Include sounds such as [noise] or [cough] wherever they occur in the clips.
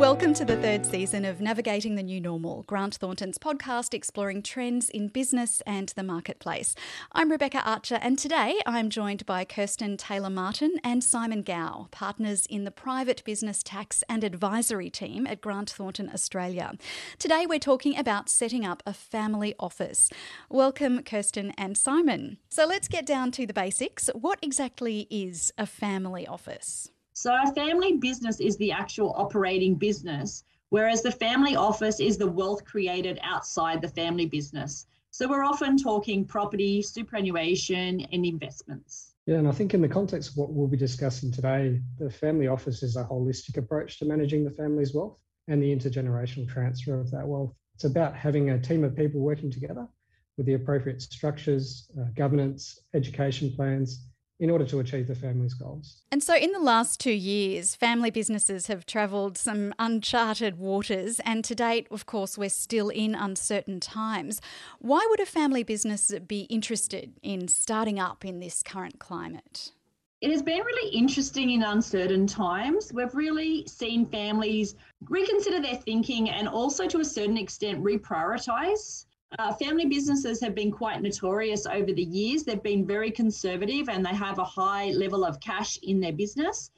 Welcome to the third season of Navigating the New Normal, Grant Thornton's podcast exploring trends in business and the marketplace. I'm Rebecca Archer, and today I'm joined by Kirsten Taylor Martin and Simon Gow, partners in the private business tax and advisory team at Grant Thornton Australia. Today we're talking about setting up a family office. Welcome, Kirsten and Simon. So let's get down to the basics. What exactly is a family office? So a family business is the actual operating business, whereas the family office is the wealth created outside the family business. So we're often talking property, superannuation, and investments. Yeah, and I think in the context of what we'll be discussing today, the family office is a holistic approach to managing the family's wealth and the intergenerational transfer of that wealth. It's about having a team of people working together with the appropriate structures, uh, governance, education plans, in order to achieve the family's goals. And so, in the last two years, family businesses have travelled some uncharted waters, and to date, of course, we're still in uncertain times. Why would a family business be interested in starting up in this current climate? It has been really interesting in uncertain times. We've really seen families reconsider their thinking and also, to a certain extent, reprioritise. Uh, family businesses have been quite notorious over the years. They've been very conservative and they have a high level of cash in their business.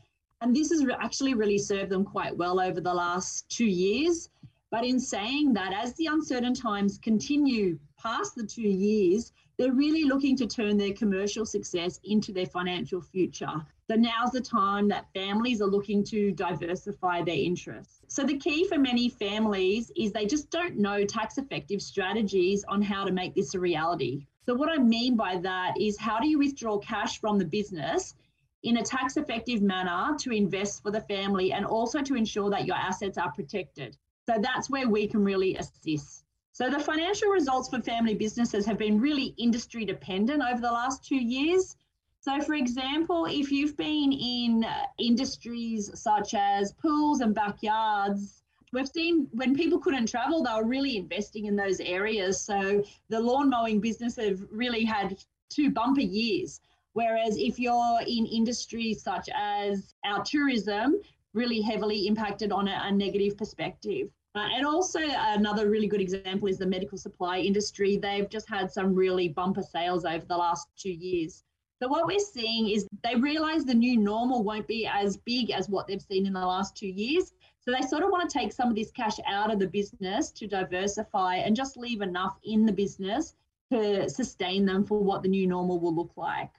And this has actually really served them quite well over the last two years. But in saying that, as the uncertain times continue past the two years, they're really looking to turn their commercial success into their financial future. So now's the time that families are looking to diversify their interests. So the key for many families is they just don't know tax effective strategies on how to make this a reality. So what I mean by that is how do you withdraw cash from the business in a tax effective manner to invest for the family and also to ensure that your assets are protected. So that's where we can really assist. So the financial results for family businesses have been really industry dependent over the last two years. So, for example, if you've been in industries such as pools and backyards, we've seen when people couldn't travel, they were really investing in those areas. So, the lawn mowing business have really had two bumper years. Whereas if you're in industries such as our tourism, really heavily impacted on a, a negative perspective. Uh, and also, another really good example is the medical supply industry. They've just had some really bumper sales over the last two years. So, what we're seeing is they realize the new normal won't be as big as what they've seen in the last two years. So, they sort of want to take some of this cash out of the business to diversify and just leave enough in the business to sustain them for what the new normal will look like.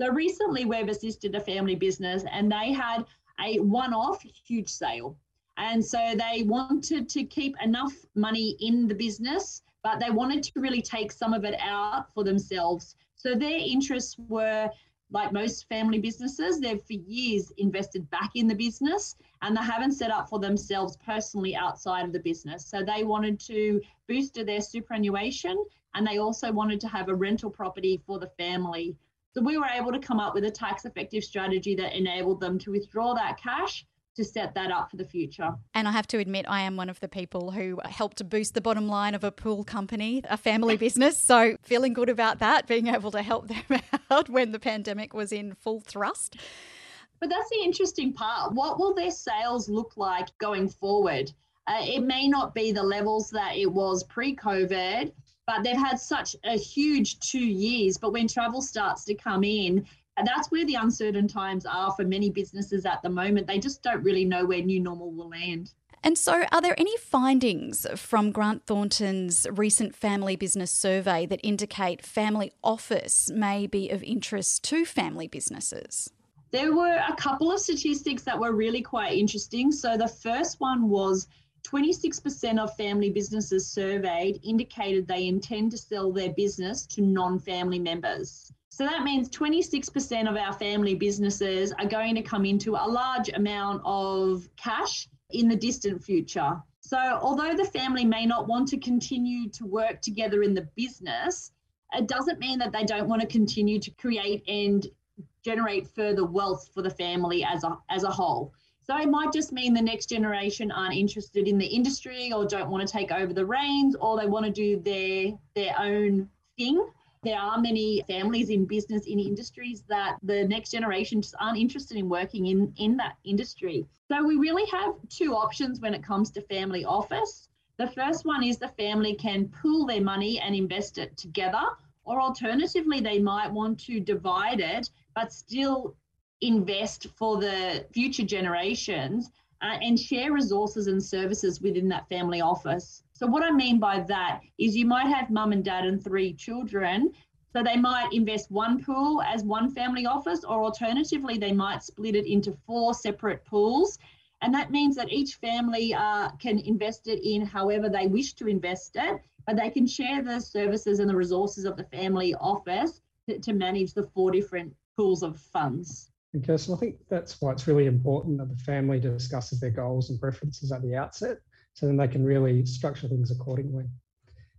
So, recently we've assisted a family business and they had a one off huge sale. And so they wanted to keep enough money in the business, but they wanted to really take some of it out for themselves. So their interests were like most family businesses, they've for years invested back in the business and they haven't set up for themselves personally outside of the business. So they wanted to boost their superannuation and they also wanted to have a rental property for the family. So we were able to come up with a tax effective strategy that enabled them to withdraw that cash to set that up for the future. And I have to admit, I am one of the people who helped to boost the bottom line of a pool company, a family business. So feeling good about that, being able to help [laughs] them out when the pandemic was in full thrust. But that's the interesting part. What will their sales look like going forward? Uh, it may not be the levels that it was pre COVID, but they've had such a huge two years. But when travel starts to come in, that's where the uncertain times are for many businesses at the moment. They just don't really know where new normal will land. And so, are there any findings from Grant Thornton's recent family business survey that indicate family office may be of interest to family businesses? There were a couple of statistics that were really quite interesting. So, the first one was 26% of family businesses surveyed indicated they intend to sell their business to non family members. So that means 26% of our family businesses are going to come into a large amount of cash in the distant future. So, although the family may not want to continue to work together in the business, it doesn't mean that they don't want to continue to create and generate further wealth for the family as a, as a whole. So, it might just mean the next generation aren't interested in the industry or don't want to take over the reins or they want to do their, their own thing there are many families in business in industries that the next generation just aren't interested in working in, in that industry. So we really have two options when it comes to family office. The first one is the family can pool their money and invest it together, or alternatively, they might want to divide it but still invest for the future generations uh, and share resources and services within that family office. So, what I mean by that is you might have mum and dad and three children. So, they might invest one pool as one family office, or alternatively, they might split it into four separate pools. And that means that each family uh, can invest it in however they wish to invest it, but they can share the services and the resources of the family office to, to manage the four different pools of funds. And Kirsten, I think that's why it's really important that the family discusses their goals and preferences at the outset, so then they can really structure things accordingly.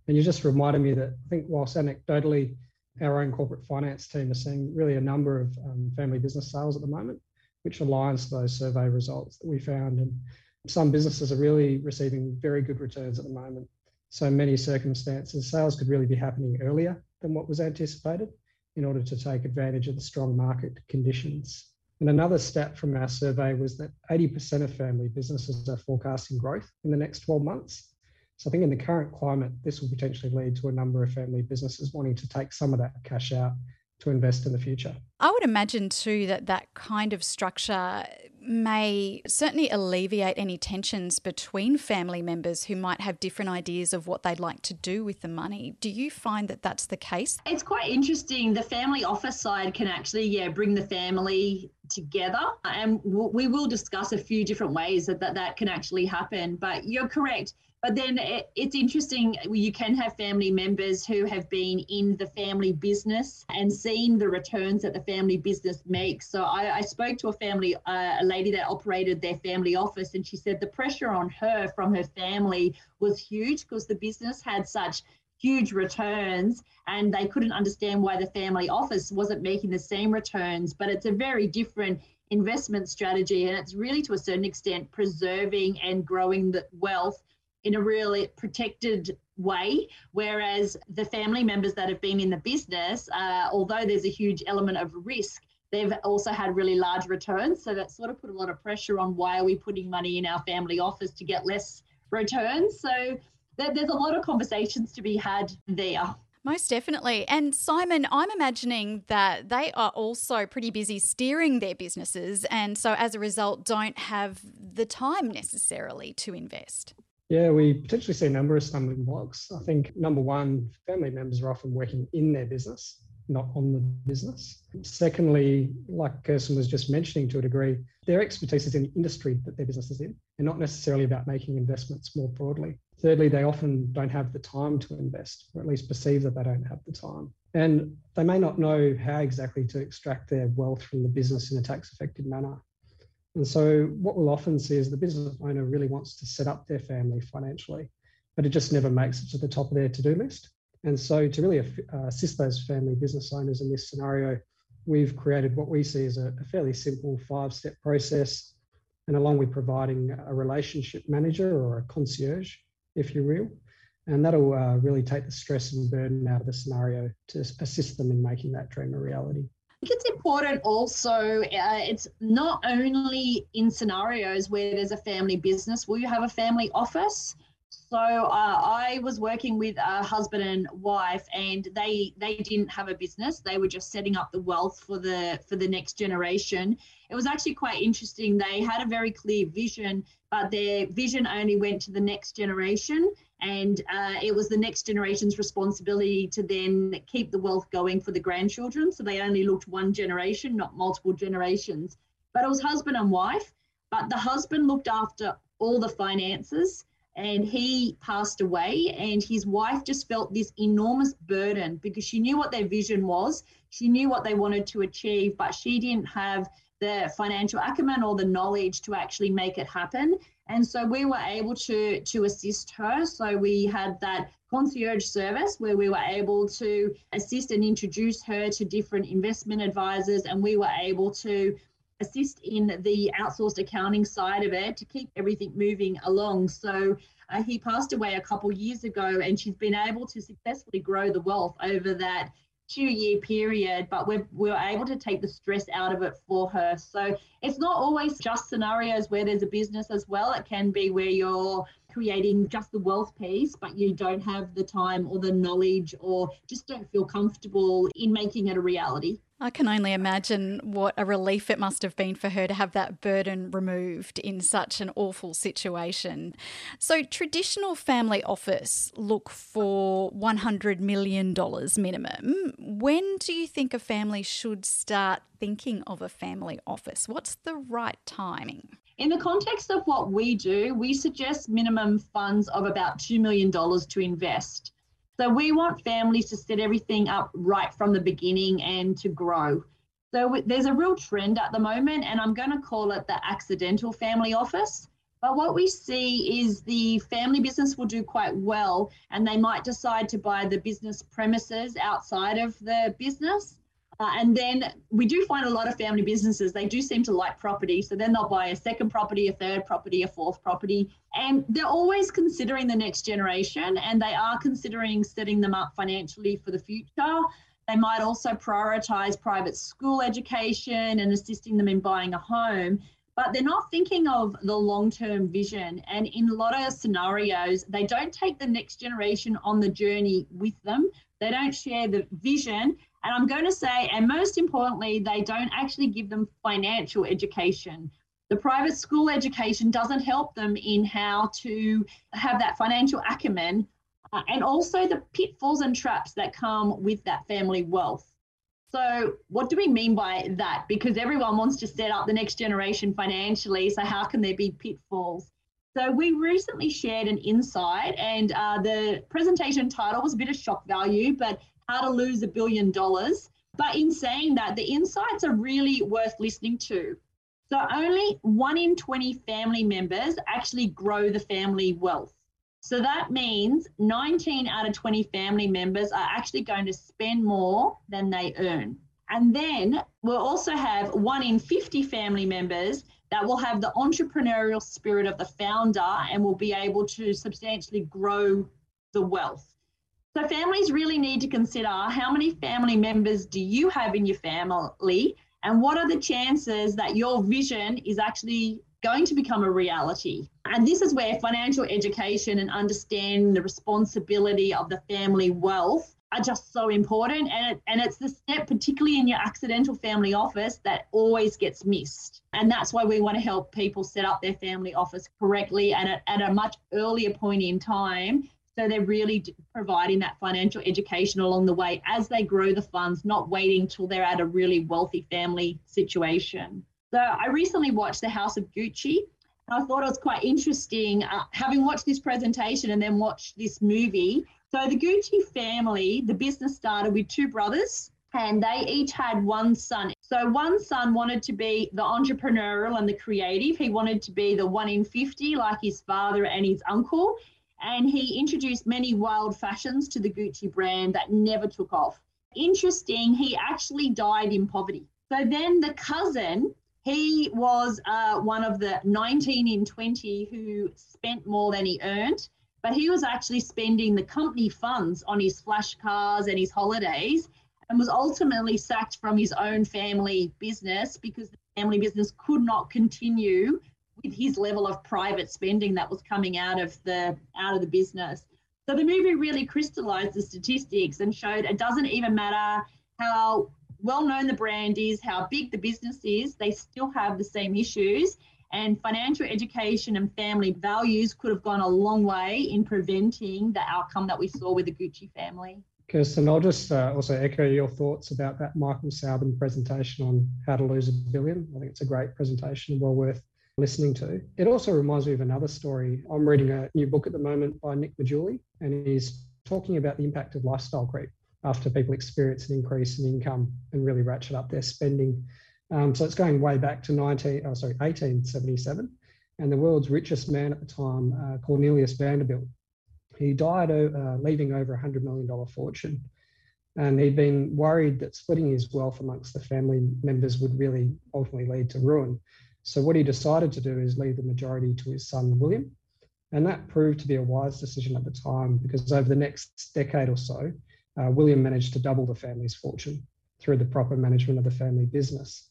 And you just reminded me that I think whilst anecdotally our own corporate finance team is seeing really a number of um, family business sales at the moment, which aligns to those survey results that we found. And some businesses are really receiving very good returns at the moment. So in many circumstances, sales could really be happening earlier than what was anticipated in order to take advantage of the strong market conditions. And another stat from our survey was that 80% of family businesses are forecasting growth in the next 12 months. So I think in the current climate, this will potentially lead to a number of family businesses wanting to take some of that cash out to invest in the future. I would imagine too that that kind of structure may certainly alleviate any tensions between family members who might have different ideas of what they'd like to do with the money. Do you find that that's the case? It's quite interesting. The family office side can actually, yeah, bring the family together. And we will discuss a few different ways that that, that can actually happen. But you're correct but then it, it's interesting, you can have family members who have been in the family business and seen the returns that the family business makes. So I, I spoke to a family, uh, a lady that operated their family office, and she said the pressure on her from her family was huge because the business had such huge returns and they couldn't understand why the family office wasn't making the same returns. But it's a very different investment strategy and it's really to a certain extent preserving and growing the wealth in a really protected way. Whereas the family members that have been in the business, uh, although there's a huge element of risk, they've also had really large returns. So that sort of put a lot of pressure on why are we putting money in our family office to get less returns. So there's a lot of conversations to be had there. Most definitely. And Simon, I'm imagining that they are also pretty busy steering their businesses. And so as a result, don't have the time necessarily to invest. Yeah, we potentially see a number of stumbling blocks. I think number one, family members are often working in their business, not on the business. Secondly, like Kirsten was just mentioning to a degree, their expertise is in the industry that their business is in and not necessarily about making investments more broadly. Thirdly, they often don't have the time to invest, or at least perceive that they don't have the time. And they may not know how exactly to extract their wealth from the business in a tax effective manner. And so, what we'll often see is the business owner really wants to set up their family financially, but it just never makes it to the top of their to do list. And so, to really uh, assist those family business owners in this scenario, we've created what we see as a, fairly simple five step process. And along with providing a relationship manager or a concierge, if you will, and that'll uh, really take the stress and burden out of the scenario to assist them in making that dream a reality I think it's important also, uh, it's not only in scenarios where there's a family business, will you have a family office? So uh, I was working with a husband and wife, and they they didn't have a business. They were just setting up the wealth for the for the next generation. It was actually quite interesting. They had a very clear vision, but their vision only went to the next generation and uh, it was the next generation's responsibility to then keep the wealth going for the grandchildren. So they only looked one generation, not multiple generations. But it was husband and wife. But the husband looked after all the finances and he passed away and his wife just felt this enormous burden because she knew what their vision was she knew what they wanted to achieve but she didn't have the financial acumen or the knowledge to actually make it happen and so we were able to to assist her. So we had that concierge service where we were able to assist and introduce her to different investment advisors, and we were able to assist in the outsourced accounting side of it to keep everything moving along. So uh, he passed away a couple years ago, and she's been able to successfully grow the wealth over that two year period, but we're, we are able to take the stress out of it for her. So it's not always just scenarios where there's a business as well. It can be where you're creating just the wealth piece, but you don't have the time or the knowledge or just don't feel comfortable in making it a reality. I can only imagine what a relief it must have been for her to have that burden removed in such an awful situation. So, traditional family office look for $100 million minimum. When do you think a family should start thinking of a family office? What's the right timing? In the context of what we do, we suggest minimum funds of about $2 million to invest. So we want families to set everything up right from the beginning and to grow. So there's a real trend at the moment, and I'm going to call it the accidental family office. But what we see is the family business will do quite well, and they might decide to buy the business premises outside of the business. Uh, and then we do find a lot of family businesses, they do seem to like property. So then they'll buy a second property, a third property, a fourth property. And they're always considering the next generation and they are considering setting them up financially for the future. They might also prioritize private school education and assisting them in buying a home. But they're not thinking of the long term vision. And in a lot of scenarios, they don't take the next generation on the journey with them. They don't share the vision and I'm going to say, and most importantly, they don't actually give them financial education. The private school education doesn't help them in how to have that financial acumen uh, and also the pitfalls and traps that come with that family wealth. So, what do we mean by that? Because everyone wants to set up the next generation financially. So, how can there be pitfalls? So, we recently shared an insight, and uh, the presentation title was a bit of shock value, but how to lose a billion dollars. But in saying that, the insights are really worth listening to. So only one in 20 family members actually grow the family wealth. So that means 19 out of 20 family members are actually going to spend more than they earn. And then we'll also have one in 50 family members that will have the entrepreneurial spirit of the founder and will be able to substantially grow the wealth. So families really need to consider how many family members do you have in your family and what are the chances that your vision is actually going to become a reality. And this is where financial education and understanding the responsibility of the family wealth are just so important. And, and it's the step, particularly in your accidental family office, that always gets missed. And that's why we want to help people set up their family office correctly and at, at a much earlier point in time so they're really providing that financial education along the way as they grow the funds, not waiting till they're at a really wealthy family situation. So I recently watched The House of Gucci. And I thought it was quite interesting, uh, having watched this presentation and then watched this movie. So the Gucci family, the business started with two brothers, and they each had one son. So one son wanted to be the entrepreneurial and the creative. He wanted to be the one in 50, like his father and his uncle and he introduced many wild fashions to the Gucci brand that never took off. Interesting, he actually died in poverty. So then the cousin, he was uh, one of the 19 in 20 who spent more than he earned, but he was actually spending the company funds on his flash cars and his holidays and was ultimately sacked from his own family business because the family business could not continue with his level of private spending that was coming out of the out of the business. So the movie really crystallized the statistics and showed it doesn't even matter how well known the brand is, how big the business is, they still have the same issues. And financial education and family values could have gone a long way in preventing the outcome that we saw with the Gucci family. Kirsten, I'll just uh, also echo your thoughts about that Michael Sauben presentation on how to lose a billion. I think it's a great presentation, well worth listening to. It also reminds me of another story. I'm reading a new book at the moment by Nick Maggiulli, and he's talking about the impact of lifestyle creep after people experience an increase in income and really ratchet up their spending. Um, so it's going way back to 19, oh, sorry, 1877. And the world's richest man at the time, uh, Cornelius Vanderbilt, he died uh, leaving over a $100 million fortune. And he'd been worried that splitting his wealth amongst the family members would really ultimately lead to ruin. So what he decided to do is leave the majority to his son William. And that proved to be a wise decision at the time because over the next decade or so, uh, William managed to double the family's fortune through the proper management of the family business.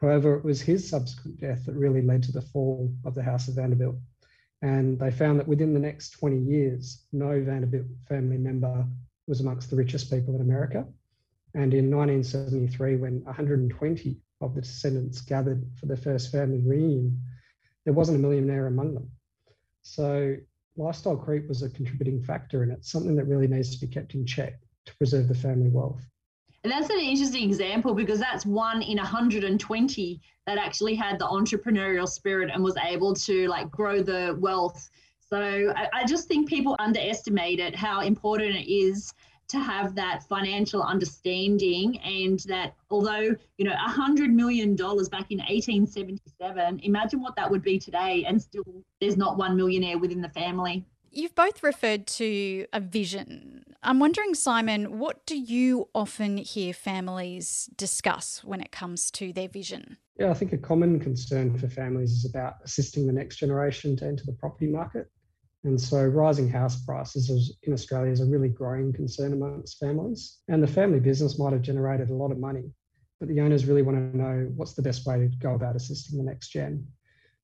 However, it was his subsequent death that really led to the fall of the House of Vanderbilt. And they found that within the next 20 years, no Vanderbilt family member was amongst the richest people in America. And in 1973, when 120 of the descendants gathered for their first family reunion, there wasn't a millionaire among them. So lifestyle creep was a contributing factor, and it's something that really needs to be kept in check to preserve the family wealth. And that's an interesting example because that's one in 120 that actually had the entrepreneurial spirit and was able to like grow the wealth. So I, I just think people underestimate it how important it is to have that financial understanding and that although you know a hundred million dollars back in 1877 imagine what that would be today and still there's not one millionaire within the family You've both referred to a vision. I'm wondering, Simon, what do you often hear families discuss when it comes to their vision? Yeah, I think a common concern for families is about assisting the next generation to enter the property market. And so rising house prices in Australia is a really growing concern amongst families. And the family business might have generated a lot of money, but the owners really want to know what's the best way to go about assisting the next gen.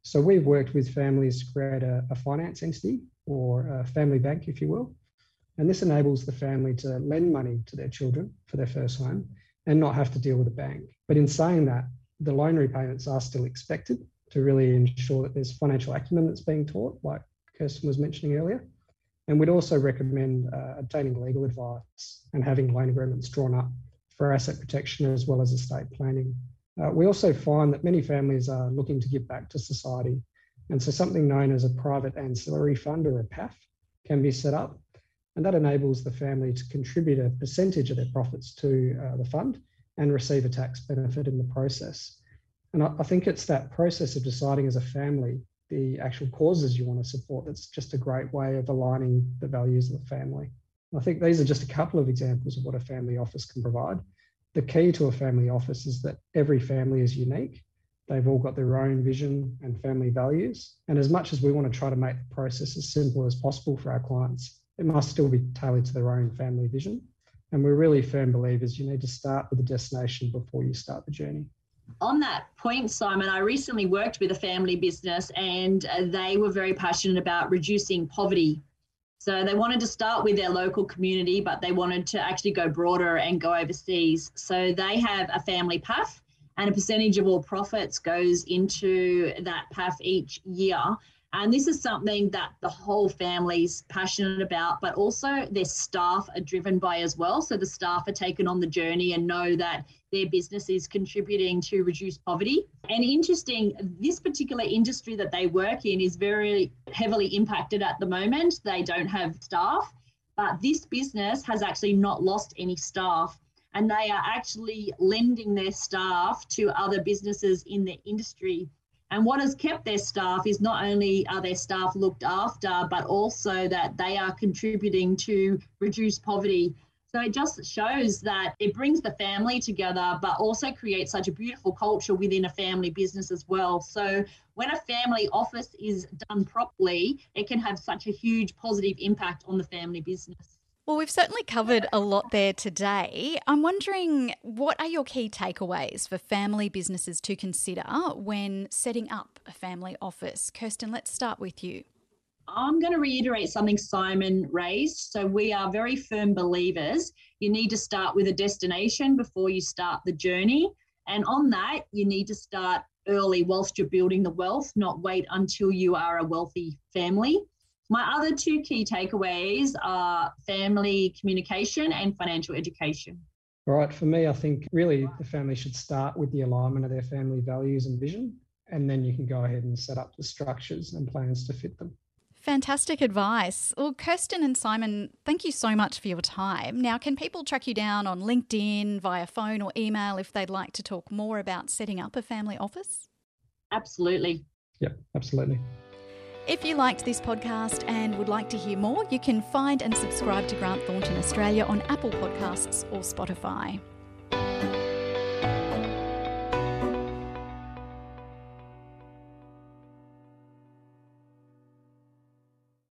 So we've worked with families to create a, a finance entity or a family bank, if you will. And this enables the family to lend money to their children for their first home and not have to deal with a bank. But in saying that, the loan repayments are still expected to really ensure that there's financial acumen that's being taught, like Kirsten was mentioning earlier. And we'd also recommend uh, obtaining legal advice and having loan agreements drawn up for asset protection as well as estate planning. Uh, we also find that many families are looking to give back to society. And so something known as a private ancillary fund or a PAF can be set up. And that enables the family to contribute a percentage of their profits to uh, the fund and receive a tax benefit in the process. And I, I think it's that process of deciding as a family the actual causes you want to support. That's just a great way of aligning the values of the family. I think these are just a couple of examples of what a family office can provide. The key to a family office is that every family is unique. They've all got their own vision and family values. And as much as we want to try to make the process as simple as possible for our clients, it must still be tailored to their own family vision. And we're really firm believers you need to start with the destination before you start the journey on that point, Simon, I recently worked with a family business and they were very passionate about reducing poverty. So they wanted to start with their local community, but they wanted to actually go broader and go overseas. So they have a family PAF, and a percentage of all profits goes into that PAF each year. And this is something that the whole family's passionate about, but also their staff are driven by as well. So the staff are taken on the journey and know that their business is contributing to reduce poverty. And interesting, this particular industry that they work in is very heavily impacted at the moment. They don't have staff, but this business has actually not lost any staff. And they are actually lending their staff to other businesses in the industry and what has kept their staff is not only are their staff looked after, but also that they are contributing to reduce poverty. So it just shows that it brings the family together, but also creates such a beautiful culture within a family business as well. So when a family office is done properly, it can have such a huge positive impact on the family business. Well, we've certainly covered a lot there today. I'm wondering what are your key takeaways for family businesses to consider when setting up a family office? Kirsten, let's start with you. I'm going to reiterate something Simon raised. So, we are very firm believers. You need to start with a destination before you start the journey. And on that, you need to start early whilst you're building the wealth, not wait until you are a wealthy family. My other two key takeaways are family communication and financial education. All right, for me, I think really the family should start with the alignment of their family values and vision, and then you can go ahead and set up the structures and plans to fit them. Fantastic advice. Well, Kirsten and Simon, thank you so much for your time. Now, can people track you down on LinkedIn, via phone or email if they'd like to talk more about setting up a family office? Absolutely. Yep, absolutely. If you liked this podcast and would like to hear more, you can find and subscribe to Grant Thornton Australia on Apple Podcasts or Spotify.